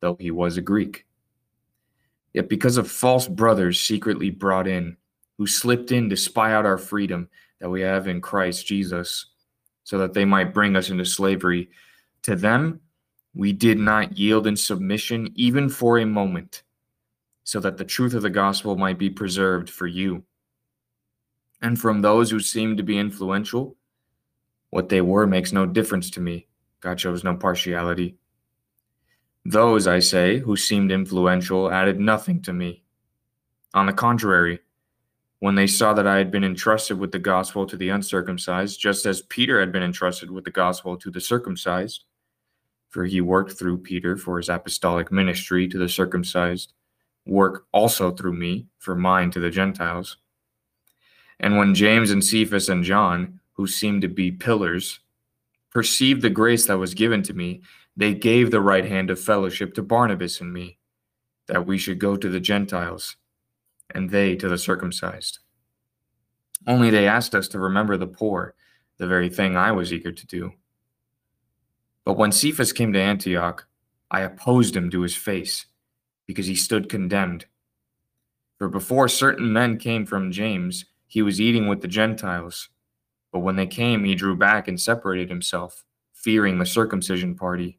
though he was a Greek. Yet because of false brothers secretly brought in, who slipped in to spy out our freedom that we have in Christ Jesus, so that they might bring us into slavery, to them we did not yield in submission even for a moment, so that the truth of the gospel might be preserved for you. And from those who seemed to be influential, what they were makes no difference to me. God shows no partiality. Those, I say, who seemed influential added nothing to me. On the contrary, when they saw that I had been entrusted with the gospel to the uncircumcised, just as Peter had been entrusted with the gospel to the circumcised, for he worked through Peter for his apostolic ministry to the circumcised, work also through me for mine to the Gentiles. And when James and Cephas and John, who seemed to be pillars, perceived the grace that was given to me, they gave the right hand of fellowship to Barnabas and me, that we should go to the Gentiles, and they to the circumcised. Only they asked us to remember the poor, the very thing I was eager to do. But when Cephas came to Antioch, I opposed him to his face, because he stood condemned. For before certain men came from James, he was eating with the Gentiles. But when they came, he drew back and separated himself, fearing the circumcision party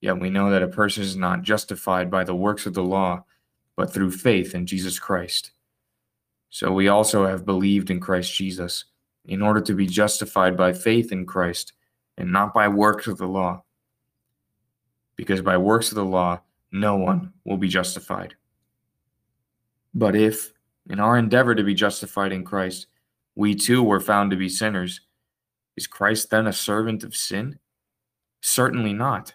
Yet we know that a person is not justified by the works of the law, but through faith in Jesus Christ. So we also have believed in Christ Jesus, in order to be justified by faith in Christ, and not by works of the law. Because by works of the law, no one will be justified. But if, in our endeavor to be justified in Christ, we too were found to be sinners, is Christ then a servant of sin? Certainly not.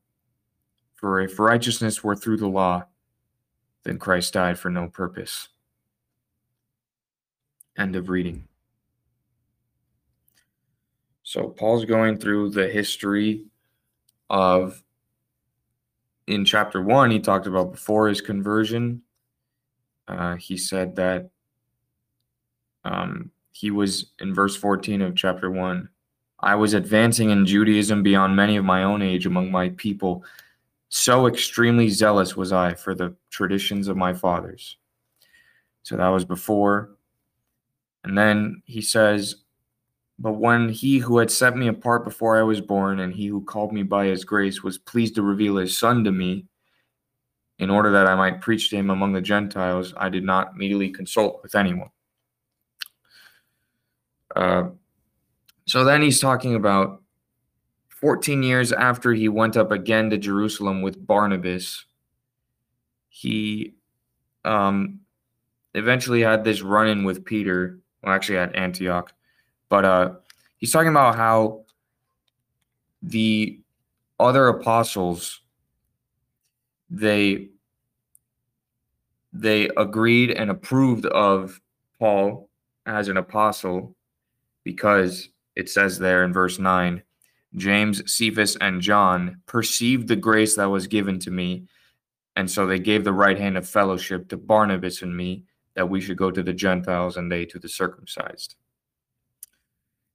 for if righteousness were through the law, then Christ died for no purpose. End of reading. So Paul's going through the history of in chapter one, he talked about before his conversion. Uh, he said that um, he was in verse 14 of chapter one. I was advancing in Judaism beyond many of my own age among my people so extremely zealous was I for the traditions of my fathers. So that was before. And then he says, But when he who had set me apart before I was born, and he who called me by his grace, was pleased to reveal his Son to me, in order that I might preach to him among the Gentiles, I did not immediately consult with anyone. Uh, so then he's talking about 14 years after he went up again to Jerusalem with Barnabas, he um, eventually had this run in with Peter. Well, actually, at Antioch. But uh, he's talking about how the other apostles they they agreed and approved of Paul as an apostle because it says there in verse 9 James, Cephas, and John perceived the grace that was given to me, and so they gave the right hand of fellowship to Barnabas and me, that we should go to the Gentiles and they to the circumcised.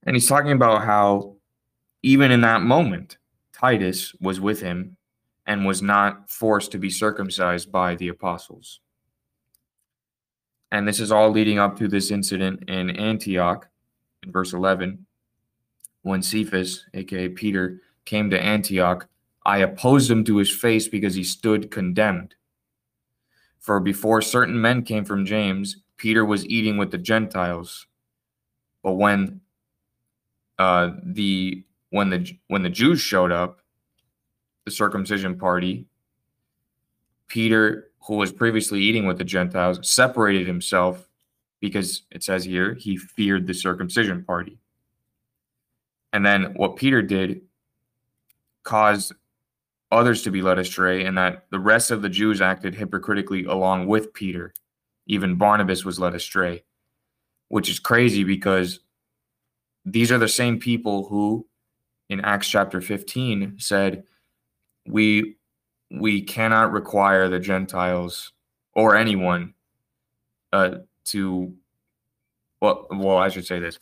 And he's talking about how, even in that moment, Titus was with him and was not forced to be circumcised by the apostles. And this is all leading up to this incident in Antioch in verse 11 when Cephas, aka Peter, came to Antioch. I opposed him to his face because he stood condemned. For before certain men came from James, Peter was eating with the Gentiles. But when uh, the when the when the Jews showed up, the circumcision party, Peter, who was previously eating with the Gentiles, separated himself because it says here he feared the circumcision party. And then what Peter did caused others to be led astray, and that the rest of the Jews acted hypocritically along with Peter. Even Barnabas was led astray, which is crazy because these are the same people who, in Acts chapter 15, said, We we cannot require the Gentiles or anyone uh, to well, well, I should say this.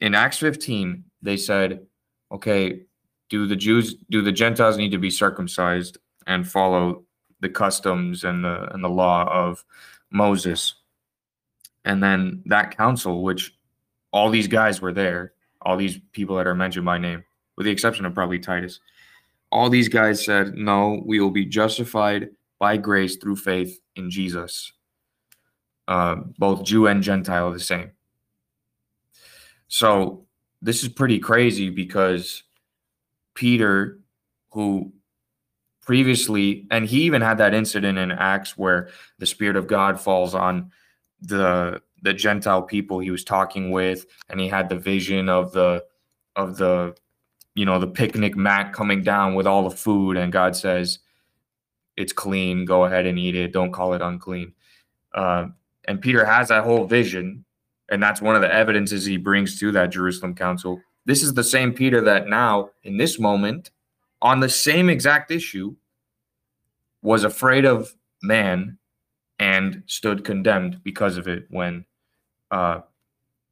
In Acts 15, they said, okay, do the Jews, do the Gentiles need to be circumcised and follow the customs and the and the law of Moses? And then that council, which all these guys were there, all these people that are mentioned by name, with the exception of probably Titus, all these guys said, no, we will be justified by grace through faith in Jesus. Uh, both Jew and Gentile the same. So this is pretty crazy because Peter, who previously, and he even had that incident in Acts where the Spirit of God falls on the the Gentile people he was talking with, and he had the vision of the of the you know the picnic mat coming down with all the food, and God says, "It's clean. Go ahead and eat it. Don't call it unclean." Uh, and Peter has that whole vision, and that's one of the evidences he brings to that Jerusalem council. This is the same Peter that now, in this moment, on the same exact issue, was afraid of man and stood condemned because of it when uh,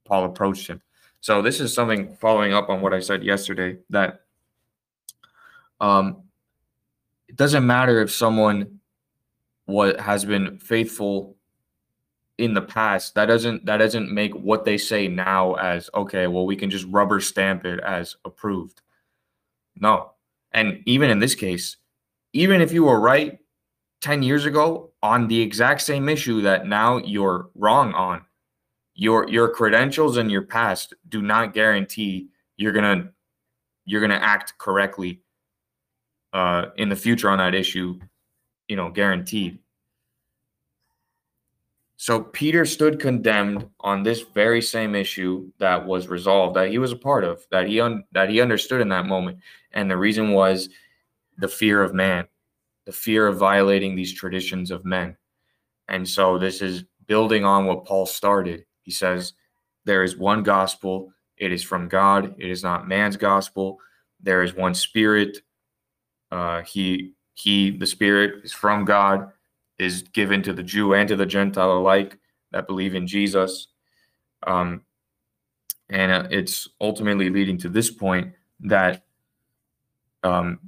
Paul approached him. So this is something following up on what I said yesterday that um, it doesn't matter if someone what has been faithful in the past that doesn't that doesn't make what they say now as okay well we can just rubber stamp it as approved. No. And even in this case even if you were right 10 years ago on the exact same issue that now you're wrong on your your credentials and your past do not guarantee you're gonna you're gonna act correctly uh, in the future on that issue you know guaranteed so Peter stood condemned on this very same issue that was resolved that he was a part of that he un- that he understood in that moment. And the reason was the fear of man the fear of violating these traditions of men. And so this is building on what Paul started. He says there is one gospel. It is from God. It is not man's gospel. There is one spirit. Uh, he he the spirit is from God is given to the Jew and to the Gentile alike that believe in Jesus. Um, and uh, it's ultimately leading to this point that um,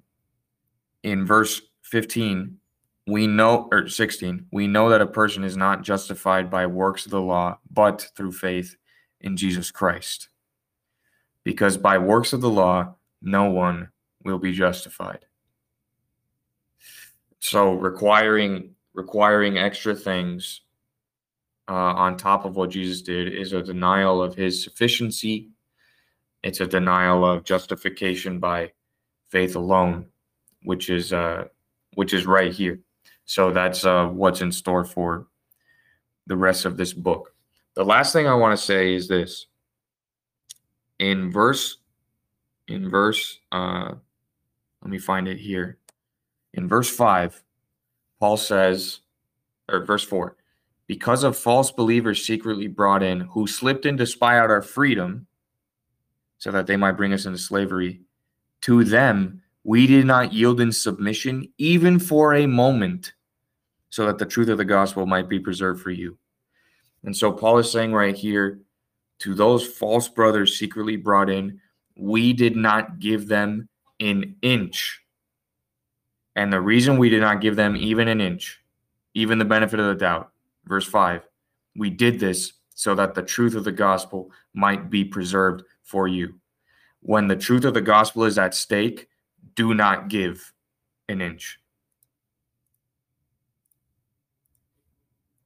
in verse 15, we know, or 16, we know that a person is not justified by works of the law, but through faith in Jesus Christ. Because by works of the law, no one will be justified. So requiring requiring extra things uh, on top of what Jesus did is a denial of his sufficiency. It's a denial of justification by faith alone, which is uh, which is right here. So that's uh, what's in store for the rest of this book. The last thing I want to say is this: in verse, in verse, uh, let me find it here. In verse five, Paul says, or verse 4, because of false believers secretly brought in who slipped in to spy out our freedom so that they might bring us into slavery, to them we did not yield in submission even for a moment so that the truth of the gospel might be preserved for you. And so Paul is saying right here to those false brothers secretly brought in, we did not give them an inch. And the reason we did not give them even an inch, even the benefit of the doubt, verse 5, we did this so that the truth of the gospel might be preserved for you. When the truth of the gospel is at stake, do not give an inch.